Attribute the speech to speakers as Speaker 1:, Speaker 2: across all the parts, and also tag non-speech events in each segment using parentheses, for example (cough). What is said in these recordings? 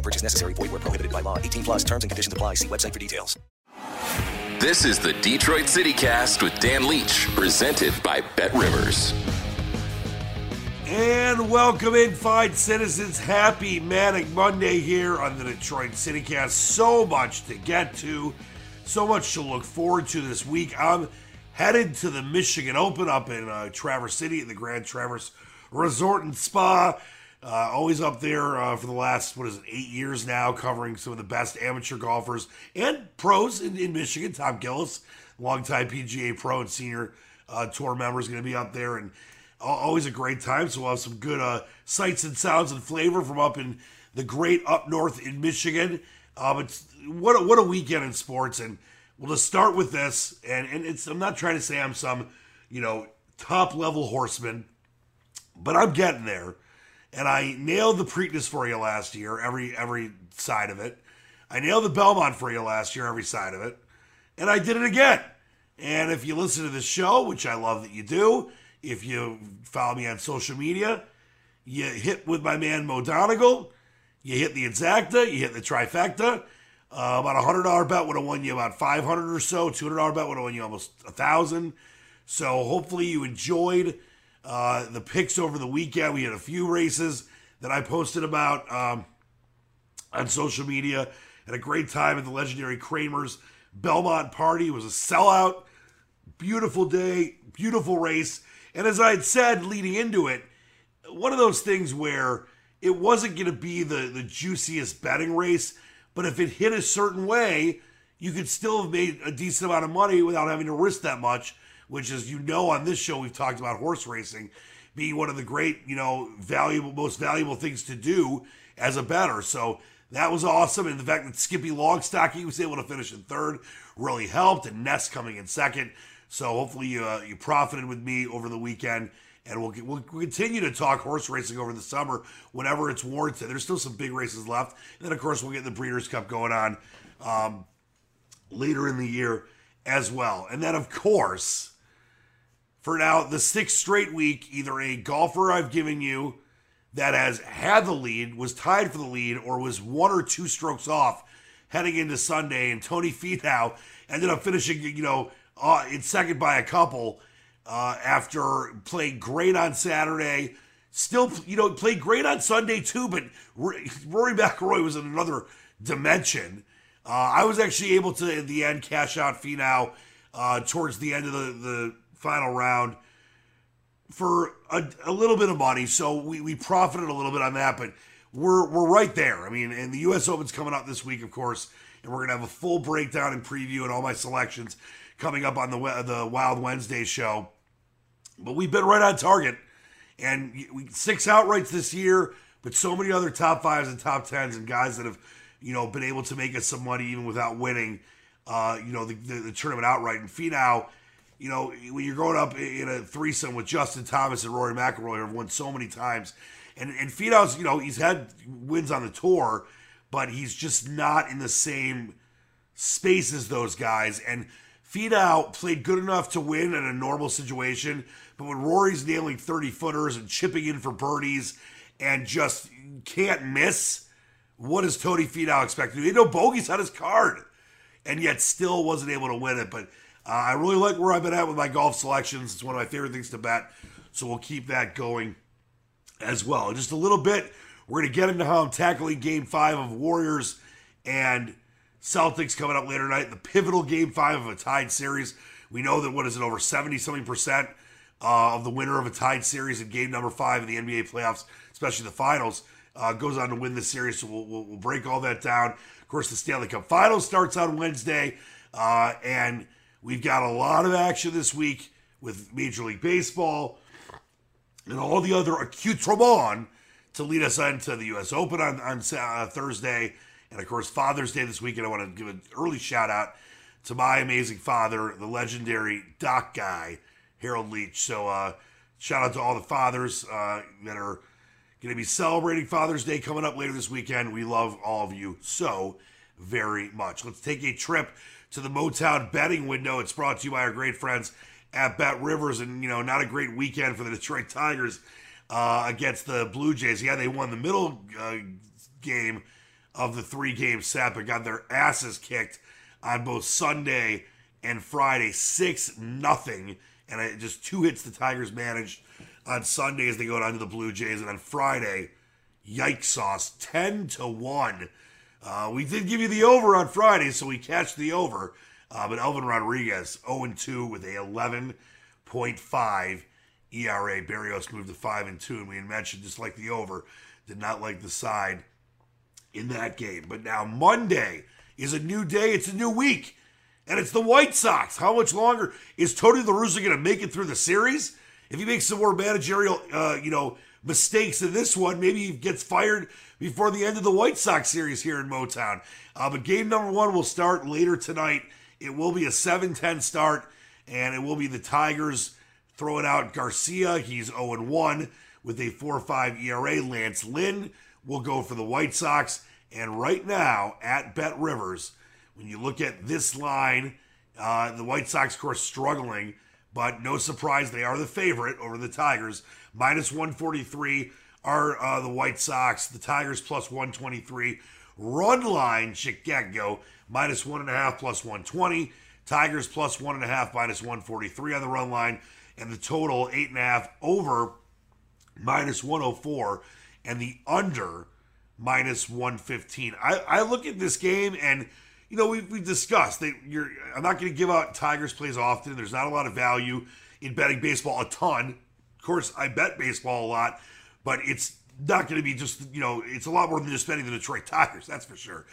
Speaker 1: No purchase necessary. Void where prohibited by law. 18 plus terms and conditions apply. See website for details.
Speaker 2: This is the Detroit City Cast with Dan Leach, presented by Bet Rivers.
Speaker 3: And welcome in, fine citizens. Happy Manic Monday here on the Detroit City Cast. So much to get to, so much to look forward to this week. I'm headed to the Michigan Open up in uh, Traverse City at the Grand Traverse Resort and Spa. Uh, always up there uh, for the last, what is it, eight years now, covering some of the best amateur golfers and pros in, in Michigan. Tom Gillis, longtime PGA pro and senior uh, tour member, is going to be up there. And always a great time. So we'll have some good uh, sights and sounds and flavor from up in the great up north in Michigan. Um, it's what a, what a weekend in sports, and we'll just start with this. And and it's I'm not trying to say I'm some you know top level horseman, but I'm getting there. And I nailed the Preakness for you last year, every every side of it. I nailed the Belmont for you last year, every side of it, and I did it again. And if you listen to the show, which I love that you do, if you follow me on social media, you hit with my man Mo Donegal, you hit the exacta, you hit the trifecta. Uh, about a hundred dollar bet would have won you about five hundred or so. Two hundred dollar bet would have won you almost a thousand. So hopefully you enjoyed uh, the picks over the weekend. We had a few races that I posted about um, on social media. Had a great time at the legendary Kramer's Belmont party. It was a sellout. Beautiful day, beautiful race. And as I had said leading into it, one of those things where it wasn't going to be the, the juiciest betting race, but if it hit a certain way, you could still have made a decent amount of money without having to risk that much, which is, you know, on this show, we've talked about horse racing being one of the great, you know, valuable, most valuable things to do as a better. So that was awesome. And the fact that Skippylongstocking was able to finish in third really helped, and Nest coming in second. So hopefully you, uh, you profited with me over the weekend, and we'll, we'll continue to talk horse racing over the summer whenever it's warranted. There's still some big races left, and then of course we'll get the Breeders' Cup going on um, later in the year as well. And then of course, for now the sixth straight week, either a golfer I've given you that has had the lead, was tied for the lead, or was one or two strokes off heading into Sunday, and Tony Finau ended up finishing, you know uh, in second by a couple uh, after playing great on Saturday. Still, you know, played great on Sunday too, but Rory McIlroy was in another dimension. Uh, I was actually able to, in the end, cash out Finau uh, towards the end of the, the final round for a, a, little bit of money. So we, we profited a little bit on that. But we're we're right there. I mean, and the U.S. Open's coming up this week, of course, and we're gonna have a full breakdown and preview and all my selections coming up on the the Wild Wednesday show. But we've been right on target, and six outrights this year, but so many other top fives and top tens and guys that have you know been able to make us some money even without winning. Uh, you know the, the, the tournament outright and Finau you know, when you're growing up in a threesome with Justin Thomas and Rory McIlroy, have won so many times, and and Finau's, you know, he's had wins on the tour, but he's just not in the same space as those guys. And Finau played good enough to win in a normal situation, but when Rory's nailing 30 footers and chipping in for birdies and just can't miss, what does Tony Finau expect to do? He had no bogeys on his card, and yet still wasn't able to win it. But uh, I really like where I've been at with my golf selections. It's one of my favorite things to bet, so we'll keep that going as well. Just a little bit, we're going to get into how I'm tackling Game Five of Warriors and Celtics coming up later tonight. The pivotal Game Five of a tied series. We know that what is it over seventy something percent uh, of the winner of a tied series in Game Number Five in the NBA playoffs, especially the finals, uh, goes on to win the series. So we'll, we'll, we'll, break all that down. Of course, the Stanley Cup Finals starts on Wednesday, uh, and We've got a lot of action this week with Major League Baseball and all the other accoutrements to lead us into the U.S. Open on, on uh, Thursday. And of course, Father's Day this weekend. I want to give an early shout out to my amazing father, the legendary doc guy, Harold Leach. So, uh, shout out to all the fathers uh, that are going to be celebrating Father's Day coming up later this weekend. We love all of you so very much. Let's take a trip to the Motown betting window. It's brought to you by our great friends at Bet Rivers, and you know, not a great weekend for the (laughs) Detroit Tigers uh, against the Blue Jays. Yeah, they won the middle uh, game of the three game set, but got their asses kicked on both Sunday and Friday, six nothing, and it, just two hits the Tigers managed on Sunday as they go down to the Blue Jays, and on Friday, yikes sauce, ten to one uh, we did give you the over on Friday, so we catch the over. Uh, but Elvin Rodriguez, 0 2 with a 11.5 ERA. Berrios moved to 5 and 2, and we had mentioned just like the over, did not like the side in that game. But now Monday is a new day, it's a new week, and it's the White Sox. How much longer is Tony La Russa going to make it through the series? If he makes some more managerial, uh, you know, mistakes in this one, maybe he gets fired before the end of the White Sox series here in Motown. Uh, but game number one will start later tonight. It will be a 7 10 start, and it will be the Tigers throwing out Garcia. He's 0 1 with a 4 5 ERA. Lance Lynn will go for the White Sox. And right now at Bet Rivers, when you look at this line, uh, the White Sox, of course, struggling, but no surprise, they are the favorite over the Tigers. Minus 143 are uh, the White Sox. The Tigers plus 123. Run line, Chicago, minus one and a half plus 120. Tigers plus one and a half minus 143 on the run line. And the total, eight and a half over minus 104. And the under minus 115. I, I look at this game and you know, we've, we've discussed that you're. I'm not going to give out Tigers plays often. There's not a lot of value in betting baseball a ton. Of course, I bet baseball a lot, but it's not going to be just you know it's a lot more than just betting the Detroit Tigers. That's for sure.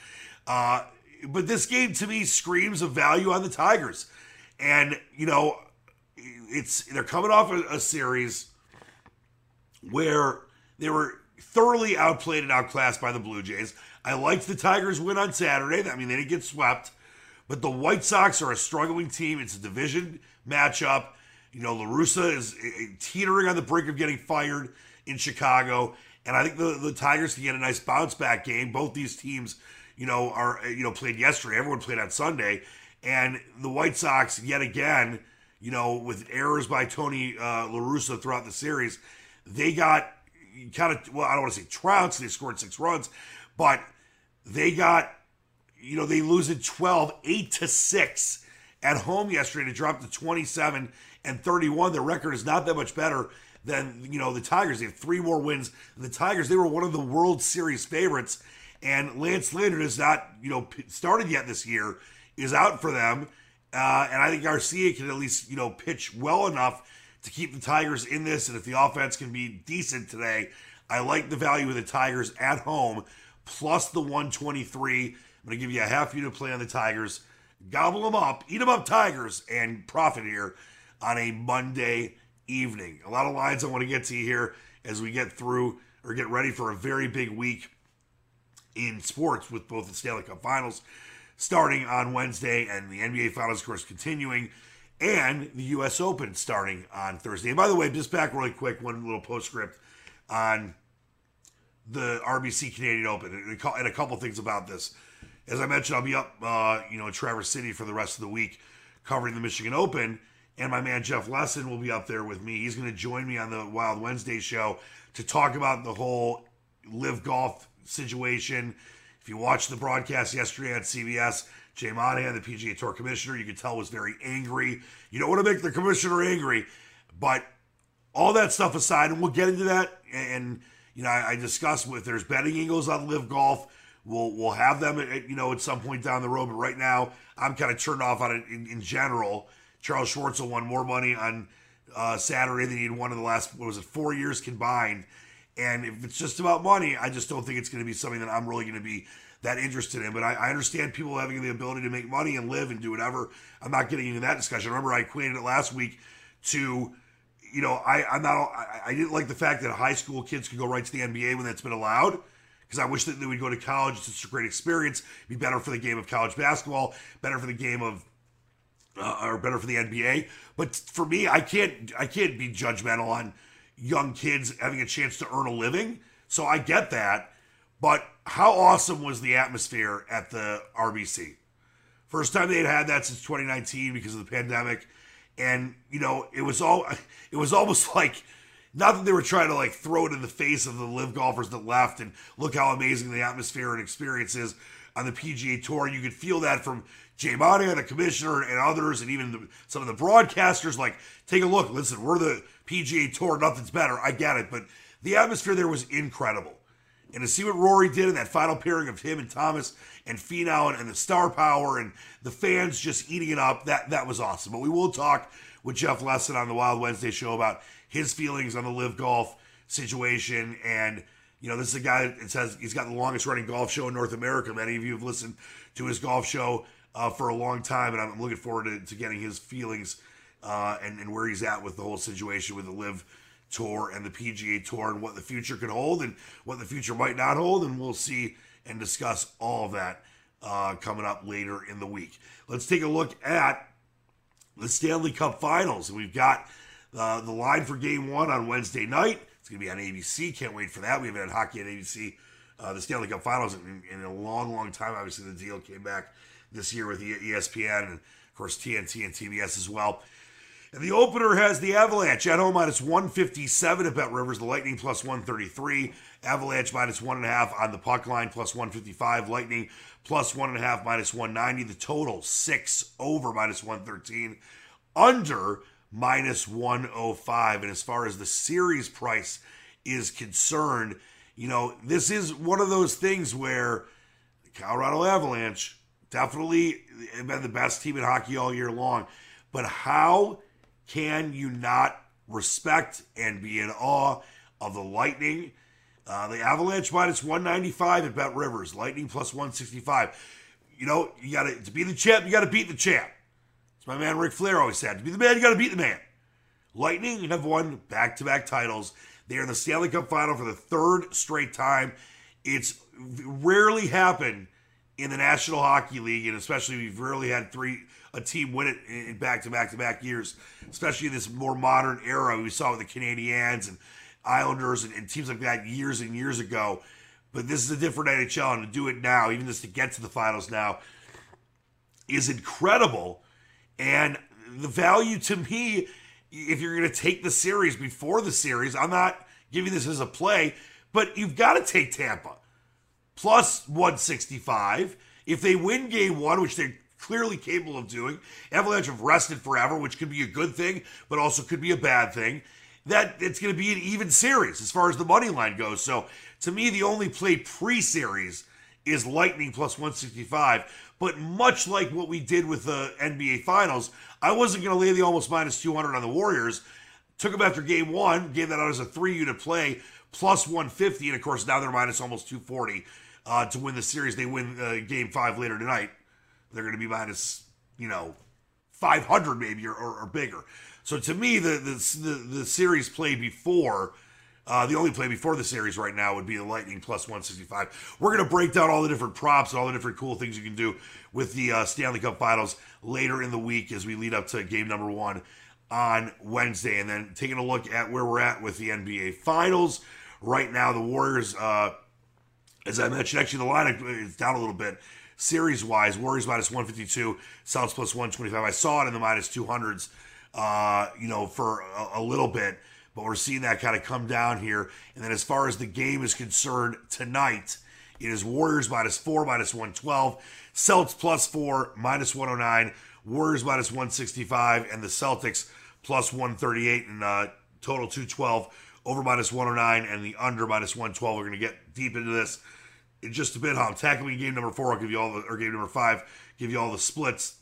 Speaker 3: Uh, but this game to me screams of value on the Tigers, and you know it's they're coming off a, a series where they were thoroughly outplayed and outclassed by the Blue Jays. I liked the Tigers win on Saturday. I mean, they didn't get swept, but the White Sox are a struggling team. It's a division matchup. You know, La Russa is eh, eh, teetering on the brink of getting fired in Chicago. And I think the, the Tigers can get a nice bounce back game. Both these teams, you know, are you know played yesterday. Everyone played on Sunday, and the White Sox yet again, you know, with errors by Tony uh, La Russa throughout the series, they got kind of well, I don't want to say trounced. They scored six runs, but they got you know they lose at 12, 8 to six at home yesterday to drop to 27 and 31. Their record is not that much better than you know the Tigers. They have three more wins. The Tigers they were one of the World Series favorites, and Lance Lynn is not you know started yet this year is out for them, uh, and I think Garcia can at least you know pitch well enough to keep the Tigers in this. And if the offense can be decent today, I like the value of the Tigers at home plus the 123. I'm going to give you a half unit to play on the Tigers. Gobble them up, eat them up, Tigers, and profit here on a Monday evening. A lot of lines I want to get to here as we get through or get ready for a very big week in sports with both the Stanley Cup Finals starting on Wednesday and the NBA Finals, of course, continuing, and the U.S. Open starting on Thursday. And by the way, just back really quick, one little postscript on the RBC Canadian Open and a couple things about this. As I mentioned, I'll be up, uh, you know, in Traverse City for the rest of the week covering the Michigan Open, and my man Jeff Lesson will be up there with me. He's going to join me on the Wild Wednesday show to talk about the whole live golf situation. If you watched the broadcast yesterday on CBS, Jay Monahan, the PGA Tour commissioner, you could tell was very angry. You don't want to make the commissioner angry, but all that stuff aside, and we'll get into that. And you know, I, I discussed with there's betting eagles on live golf. We'll we'll have them at, you know at some point down the road, but right now I'm kind of turned off on it in, in general. Charles Schwartzel won more money on uh, Saturday than he'd won in the last what was it four years combined. And if it's just about money, I just don't think it's going to be something that I'm really going to be that interested in. But I, I, understand people having the ability to make money and live and do whatever. I'm not getting into that discussion. Remember, I equated it last week to, you know, I, I'm not, I, I didn't like the fact that high school kids could go right to the NBA when that's been allowed because I wish that they would go to college. It's such a great experience. It'd be better for the game of college basketball, better for the game of, uh, or better for the NBA. But for me, I can't, I can't be judgmental on young kids having a chance to earn a living. So I get that. But how awesome was the atmosphere at the RBC? First time they had had that since 2019 because of the pandemic. And, you know, it was all, (laughs) it was almost (laughs) like, not that they were trying to like throw it in the face of the live golfers that left and look how amazing the atmosphere and experience is on the PGA Tour. You could feel that from Jay Monahan, the commissioner, and others, and even the, some of the broadcasters. Like, take a look. Listen, we're the PGA Tour. Nothing's better. I get it, but the atmosphere there was incredible. And to see what Rory did in that final pairing of him and Thomas and Finau and the star power and the fans just eating it up, that that was awesome. But we will talk with Jeff Lesson on the Wild Wednesday show about his feelings on the live golf situation. And, you know, this is a guy that says he's got the longest running golf show in North America. Many of you have listened to his golf show uh, for a long time, and I'm looking forward to, to getting his feelings uh, and, and where he's at with the whole situation with the live tour and the PGA tour and what the future could hold and what the future might not hold. And we'll see and discuss all of that uh, coming up later in the week. Let's take a look at the Stanley Cup Finals. We've got uh, the line for Game One on Wednesday night. It's going to be on ABC. Can't wait for that. We haven't had hockey on ABC, uh, the Stanley Cup Finals, in, in, a long, long time. Obviously, the deal came back this year with ESPN and, of course, TNT and TBS as well. And the opener has the Avalanche at home minus 157 at Bet Rivers, the Lightning plus 133, Avalanche minus one and a half on the puck line plus 155, Lightning plus one and a half minus 190. The total six over minus 113, under minus 105. And as far as the series price is concerned, you know, this is one of those things where the Colorado Avalanche definitely have been the best team in hockey all year long. But how can you not respect and be in awe of the Lightning? Uh, the Avalanche minus 195 at Bet Rivers, Lightning plus 165. You know, you got to be the champ, you got to beat the champ. As my man Ric Flair always said, to be the man, you got to beat the man. Lightning have won back to back titles. They are in the Stanley Cup final for the third straight time. It's rarely happened in the National Hockey League, and especially we've rarely had three a team win it in back to back to back years, especially in this more modern era. We saw with the Canadiens and Islanders and, and, teams like that years and years ago. But this is a different NHL, and to do it now, even just to get to the finals now, is incredible. And the value to me, if you're going to take the series before the series, I'm not giving this as a play, but you've got to take Tampa plus 165. If they win game one, which they're clearly capable of doing. Avalanche have rested forever, which could be a good thing, but also could be a bad thing. That it's going to be an even series as far as the money line goes. So to me, the only play pre-series is Lightning plus 165. But much like what we did with the NBA Finals, I wasn't going to lay the almost minus 200 on the Warriors. Took them after game one, gave that out as a three unit play plus 150. And of course, now they're minus almost 240 uh, to win the series. They win uh, game five later tonight. They're going to be minus, you know, 500 maybe or, or, or bigger. So to me, the, the, the, the series play before. Uh, the only play before the series right now would be the Lightning plus 165. We're going to break down all the different props and all the different cool things you can do with the uh, Stanley Cup Finals later in the week as we lead up to game number one on Wednesday. And then taking a look at where we're at with the NBA Finals. Right now, the Warriors, uh, as I mentioned, actually the line is down a little bit series wise. Warriors minus 152, Celtics plus 125. I saw it in the minus 200s, uh, you know, for a, a little bit, but we're seeing that kind of come down here. And then as far as the game is concerned tonight, it is Warriors minus four, minus 112, Celtics plus four, minus 109, Warriors minus 165, and the Celtics plus 138 and uh, total 212 over minus 109 and the under minus 112. We're going to get deep into this in just a bit. I'm tackling game number four. I'll give you all the, or game number five, give you all the splits,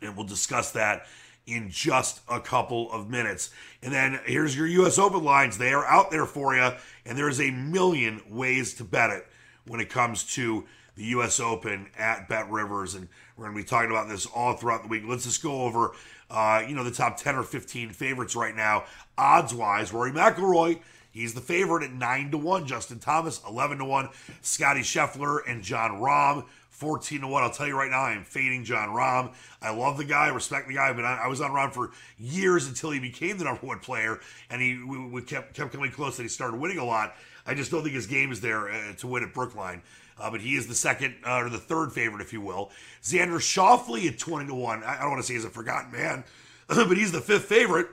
Speaker 3: and we'll discuss that in just a couple of minutes. And then here's your U.S. Open lines. They are out there for you, and there's a million ways to bet it when it comes to the U.S. Open at Bet Rivers, and we're going to be talking about this all throughout the week. Let's just go over, uh, you know, the top 10 or 15 favorites right now, odds wise. Rory McIlroy, he's the favorite at 9 to 1. Justin Thomas, 11 to 1. Scotty Scheffler and Jon Rahm, 14 to 1. I'll tell you right now, I am fading Jon Rahm. I love the guy, respect the guy, but I, I was on Rahm for years until he became the number one player, and he we, we kept, kept coming close and he started winning a lot. I just don't think his game is there uh, to win at Brookline. Uh, but he is the second uh, or the third favorite, if you will. Xander Schauffele at 20 to 1. I, I don't want to say he's a forgotten man, (clears throat) but he's the fifth favorite.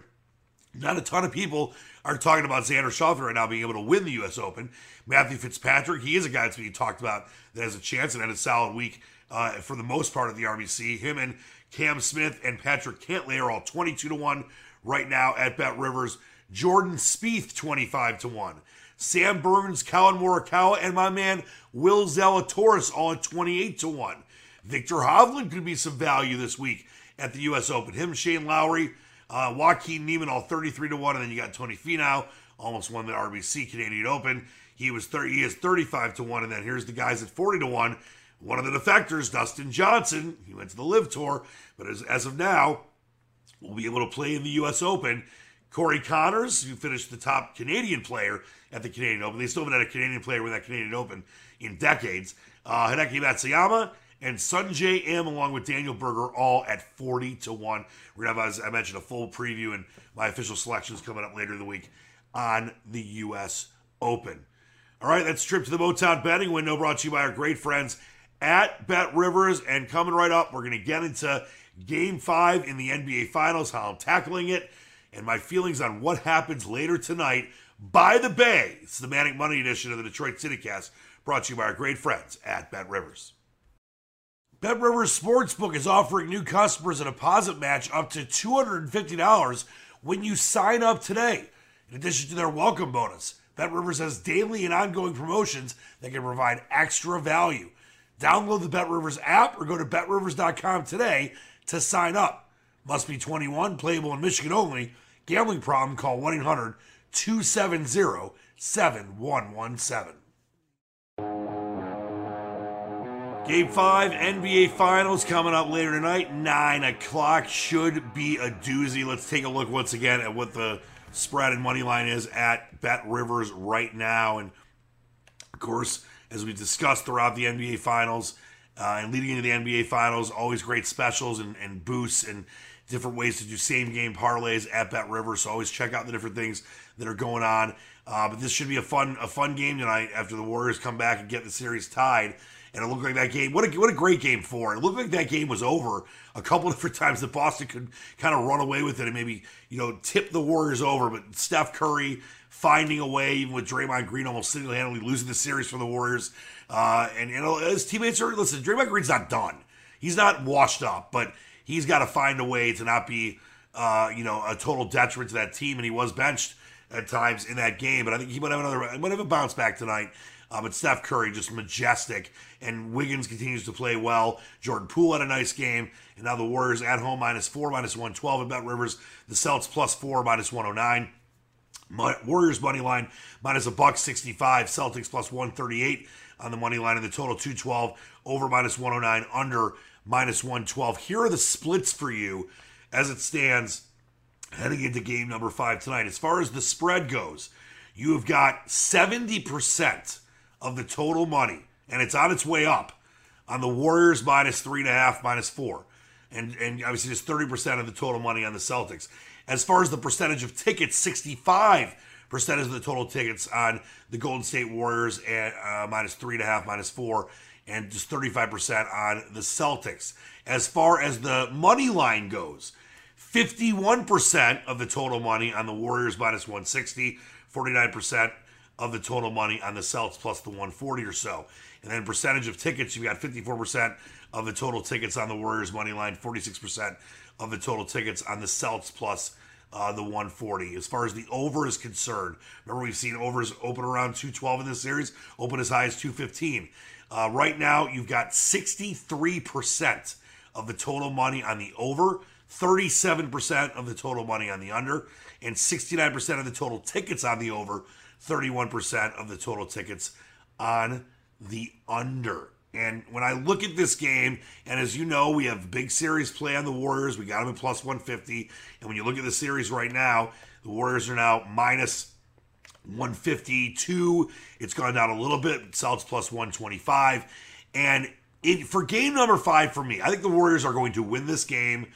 Speaker 3: Not a ton of people are talking about Xander Schauffele right now being able to win the U.S. Open. Matthew Fitzpatrick, he is a guy that's being talked about that has a chance and had a solid week uh, for the most part of the RBC. Him and Cam Smith and Patrick Cantlay are all 22 to 1 right now at Bet Rivers. Jordan Spieth 25 to 1. Sam Burns, Collin Morikawa, and my man Will Zalatoris all at 28 to 1. Viktor Hovland could be some value this week at the U.S. Open. Him, Shane Lowry, uh, Joaquin Niemann all 33 to 1. And then you got Tony Finau, almost won the RBC Canadian Open. He was 30, he is 35 to 1. And then here's the guys at 40 to 1. One of the defectors, Dustin Johnson, he went to the Live Tour, but as, as of now, will be able to play in the U.S. Open. Corey Conners, who finished the top Canadian player at the Canadian Open. They still haven't had a Canadian player win that Canadian Open in decades. Uh, Hideki Matsuyama and Sungjae Im, along with Daniel Berger, all at 40 to 1. We're going to have, as I mentioned, a full preview and my official selections coming up later in the week on the U.S. Open. All right, let's trip to the Motown betting window brought to you by our great friends at Bet Rivers. And coming right up, we're going to get into game five in the NBA Finals, how I'm tackling it, and my feelings on what happens later tonight by the Bay. It's the Manic Money edition of the Detroit City Cast, brought to you by our great friends at Bet Rivers. Bet Rivers Sportsbook is offering new customers a deposit match up to $250 when you sign up today. In addition to their welcome bonus, Bet Rivers has daily and ongoing promotions that can provide extra value. Download the Bet Rivers app or go to betrivers.com today to sign up. Must be 21, playable in Michigan only. Gambling problem, call 1 800 270 7117. Game 5 NBA Finals coming up later tonight, 9 o'clock. Should be a doozy. Let's take a look once again at what the spread and money line is at Bet Rivers right now. And of course, as we discussed throughout the NBA Finals uh, and leading into the NBA Finals, always great specials and, and boosts and different ways to do same game parlays at Bet Rivers. So always check out the different things that are going on. Uh, but this should be a fun a fun game tonight after the Warriors come back and get the series tied. And it looked like that game. What a what a great game for it. looked like that game was over a couple (laughs) different times that Boston could kind of run away with it and maybe you know tip the Warriors over. But Steph Curry finding a way, even with Draymond Green almost single handedly losing the series for the Warriors. Uh, and you know his teammates are listen. Draymond Green's not done. He's not washed up, but he's got to find a way to not be uh, you know a total detriment to that team. And he was benched at times in that game, but I think he might have another. He might have a bounce back tonight. Uh, but Steph Curry just majestic, and Wiggins continues to play well. Jordan Poole had a nice game, and now the Warriors at home minus four, minus one twelve at Bet Rivers. The Celtics plus four, minus one hundred nine. Warriors money line minus a buck 65, Celtics plus 138 on the money line, and the total 212 over minus 109, under minus 112. Here are the splits for you as it stands heading into game number five tonight. As far as the spread goes, you have got 70% of the total money, and it's on its way up on the Warriors minus three and a half, minus four. And, and obviously just 30% of the total money on the Celtics. As far as the percentage of tickets, 65 percentage of the total tickets on the Golden State Warriors at uh, minus three and a half, minus four, and just 35% on the Celtics. As far as the money line goes, 51% of the total money on the Warriors minus 160, 49% of the total money on the Celts plus the 140 or so. And then percentage of tickets, you've got 54% of the total tickets on the Warriors money line, 46% of the total tickets on the Celts plus uh, the 140. As far as the over is concerned, remember we've seen overs open around 212 in this series, open as high as 215. Uh, right now, you've got 63% of the total money on the over, 37% of the total money on the under, and 69% of the total tickets on the over, 31% of the total tickets on the under. And when I look at this game, and as you know, we have big series play on the Warriors. We got them at plus 150. And when you look at the series right now, the Warriors are now minus 152. It's gone down a little bit. Celtics plus 125. And it, for game number five for me, I think the Warriors are going to win this game.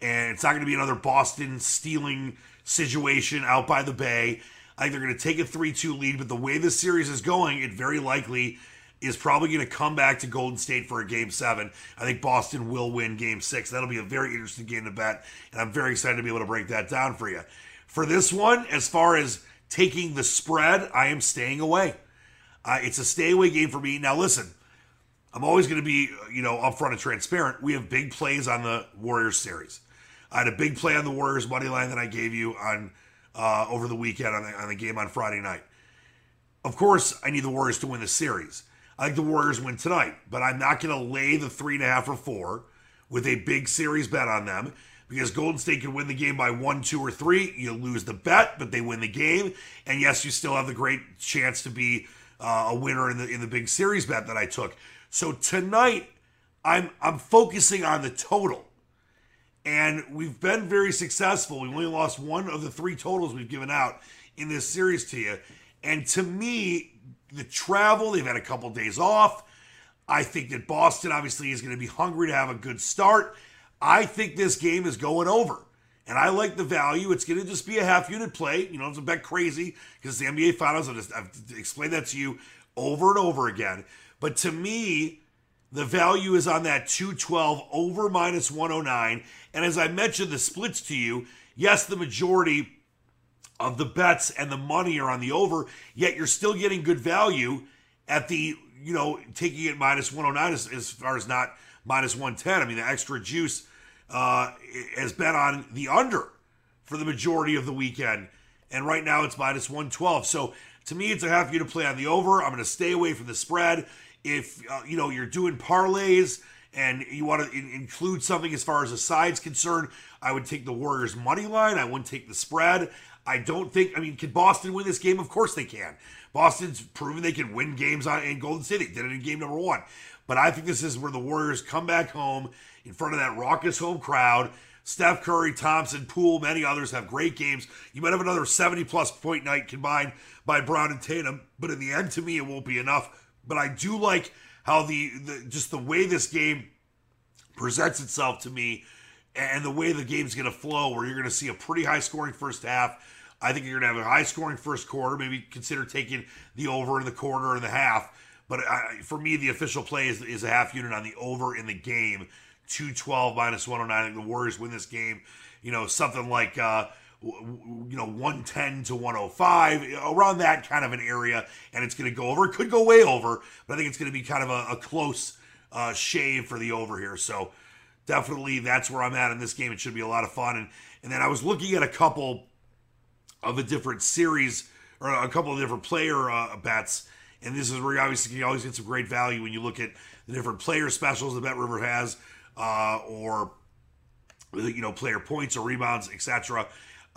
Speaker 3: And it's not going to be another Boston stealing situation out by the Bay. I think they're going to take a 3 2 lead. But the way this series is going, it very likely is probably going to come back to Golden State for a game seven. I think Boston will win game six. That'll be a very interesting game to bet. And I'm very excited to be able to break that down for you. For this one, as far as taking the spread, I am staying away. Uh, it's a stay away game for me. Now, listen, I'm always going to be, you know, upfront and transparent. We have big plays on the Warriors series. I had a big play on the Warriors money line that I gave you on uh, over the weekend on the, on the game on Friday night. Of course, I need the Warriors to win the series. I think the Warriors win tonight, but I'm not going to lay the three and a half or four with a big series bet on them because Golden State can win the game by one, two, or three. You lose the bet, but they win the game. And yes, you still have the great chance to be uh, a winner in the in the big series bet that I took. So tonight, I'm I'm focusing on the total, and we've been very successful. We only lost one of the three totals we've given out in this series to you. And to me, the travel, they've had a couple days off. I think that Boston obviously is going to be hungry to have a good start. I think this game is going over. And I like the value. It's going to just be a half unit play. You know, it's a bet crazy because the NBA Finals, I've explained that to you over and over again. But to me, the value is on that 212 over minus 109. And as I mentioned the splits to you, yes, the majority of the bets and the money are on the over, yet you're still getting good value at the, you know, taking it minus 109 as, as far as not minus 110. I mean, the extra juice uh, has been on the under for the majority of the weekend. And right now it's minus 112. So to me, it's a half you to play on the over. I'm going to stay away from the spread. If, uh, you know, you're doing parlays and you want to in- include something as far as the side's concerned, I would take the Warriors money line. I wouldn't take the spread. I don't think. I mean, can Boston win this game? Of course they can. Boston's proven they can win games on in Golden City. Did it in game number one. But I think this is where the Warriors come back home in front of that raucous home crowd. Steph Curry, Thompson, Poole, many others have great games. You might have another 70 plus point night combined by Brown and Tatum, but in the end, to me, it won't be enough. But I do like how the, the just the way this game presents itself to me and the way the game's going to flow, where you're going to see a pretty high scoring first half I think you're going to have a high scoring first quarter. Maybe consider taking the over in the quarter and the half. But I, for me, the official play is, is a half unit on the over in the game. 212 minus 109. I think the Warriors win this game. You know, something like, uh, you know, 110 to 105, around that kind of an area. And it's going to go over. It could go way over, but I think it's going to be kind of a, a close uh, shave for the over here. So definitely that's where I'm at in this game. It should be a lot of fun. And, and then I was looking at a couple of a different series or a couple of different player uh, bets. And this is where you obviously you always get some great value when you look at the different player specials that Bet River has, uh, or you know player points or rebounds, etc.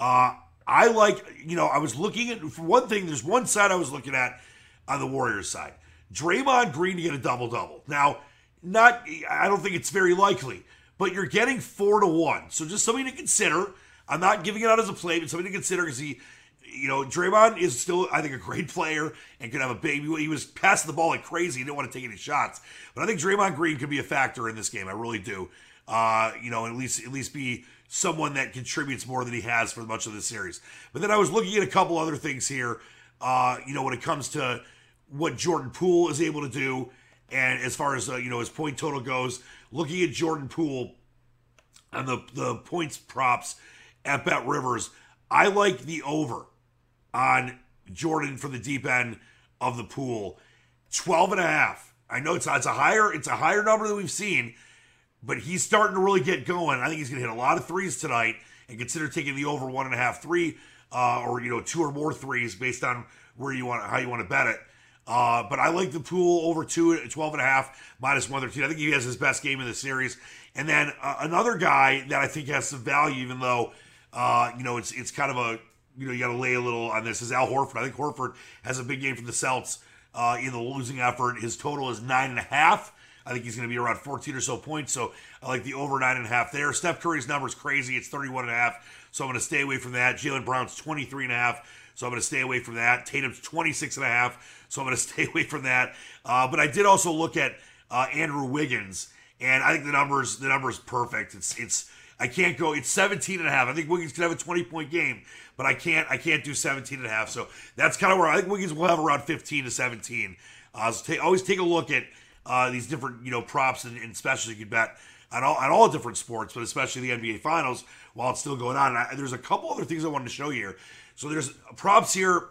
Speaker 3: Uh, I like, you know, I was looking at, for one thing, there's one side I was looking at on the Warriors side. Draymond Green to get a double double. Now, not, I don't think it's very likely, but you're getting four to one. So just something to consider. I'm not giving it out as a play, but something to consider because he, you know, Draymond is still, I think, a great player and could have a big. He was passing the ball like crazy. He didn't want to take any shots, but I think Draymond Green could be a factor in this game. I really do. Uh, you know, at least at least be someone that contributes more than he has for much of the series. But then I was looking at a couple other things here. Uh, you know, when it comes to what Jordan Poole is able to do, and as far as uh, you know his point total goes, looking at Jordan Poole and the the points props at Bet Rivers, I like the over on Jordan for the deep end of the pool. 12 and a half. I know it's, it's a higher it's a higher number than we've seen, but he's starting to really get going. I think he's going to hit a lot of threes tonight and consider taking the over one and a half three uh, or you know two or more threes based on where you want how you want to bet it. Uh, but I like the pool over two, 12 and a half, minus 113. I think he has his best game in the series. And then uh, another guy that I think has some value, even though, uh, you know, it's it's kind of a you know, you got to lay a little on this is Al Horford. I think Horford has a big game for the Celts uh, in the losing effort. His total is nine and a half. I think he's going to be around 14 or so points. So I like the over nine and a half there. Steph Curry's number is crazy. It's 31 and a half. So I'm going to stay away from that. Jaylen Brown's 23 and a half. So I'm going to stay away from that. Tatum's 26 and a half. So I'm going (laughs) to stay away from that. Uh, but I did also look at uh, Andrew Wiggins, and I think the numbers the numbers perfect. It's it's I can't go. It's 17 and a half. I think Wiggins could have a 20 point game, but I can't. I can't do 17 and a half. So that's kind of where I think Wiggins will have around 15 to 17. Uh, so take, always take a look at uh, these different you know props and, and specials you can bet on all on all different sports, but especially the NBA Finals while it's still going on. I, there's a couple other things I wanted to show you here. So there's props here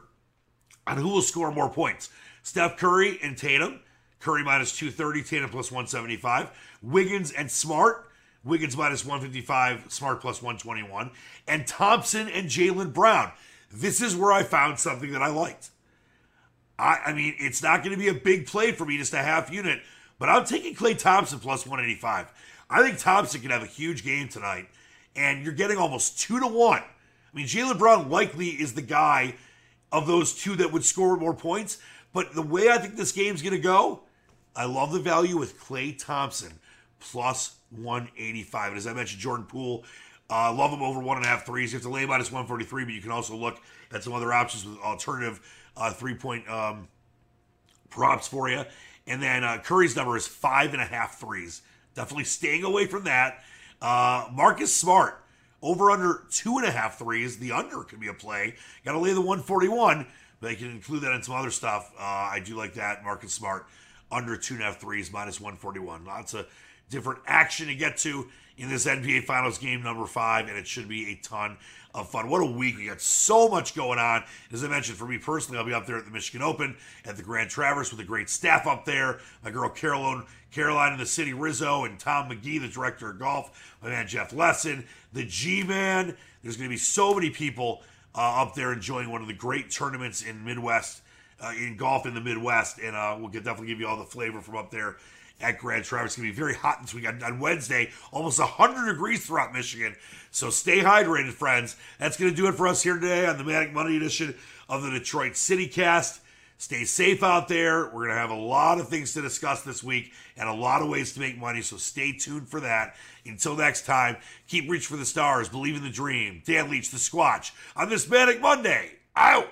Speaker 3: on who will score more points: Steph Curry and Tatum. Curry minus 230, Tatum plus 175. Wiggins and Smart. Wiggins minus 155, Smart plus 121. And Thompson and Jaylen Brown. This is where I found something that I liked. I, I mean, it's not going to be a big play for me, just a half unit, but I'm taking Klay Thompson plus 185. I think Thompson could have a huge game tonight, and you're getting almost two to one. I mean, Jaylen Brown likely is the guy of those two that would score more points, but the way I think this game's going to go, I love the value with Klay Thompson plus 185. And as I mentioned, Jordan Poole, uh, love him over one and a half threes. You have to lay minus 143, but you can also look at some other options with alternative uh, three point um, props for you. And then uh, Curry's number is five and a half threes. Definitely staying away from that. Uh, Marcus Smart, over under two and a half threes. The under could be a play. Got to lay the 141, but you can include that in some other stuff. Uh, I do like that. Marcus Smart, under two and a half threes, minus 141. Lots of different action to get to in this NBA Finals game number five, and it should be a ton of fun. What a week. We got so much going on. As I mentioned, for me personally, I'll be up there at the Michigan Open at the Grand Traverse with a great staff up there. My girl Caroline, Caroline in the city, Rizzo, and Tom McGee, the director of golf. My man Jeff Lesson, the G Man. There's going to be so many people uh, up there enjoying one of the great tournaments in Midwest, uh, in golf in the Midwest. And uh, we'll get, definitely give you all the flavor from up there at Grand Traverse. It's going to be very hot this week. On Wednesday, almost 100 degrees throughout Michigan. So stay hydrated, friends. That's going to do it for us here today on the Manic Monday edition of the Detroit City Cast. Stay safe out there. We're going to have a lot of things to discuss this week and a lot of ways to make money. So stay tuned for that. Until next time, keep reaching for the stars, believe in the dream. Dan Leach, the Squatch, on this Manic Monday. Out!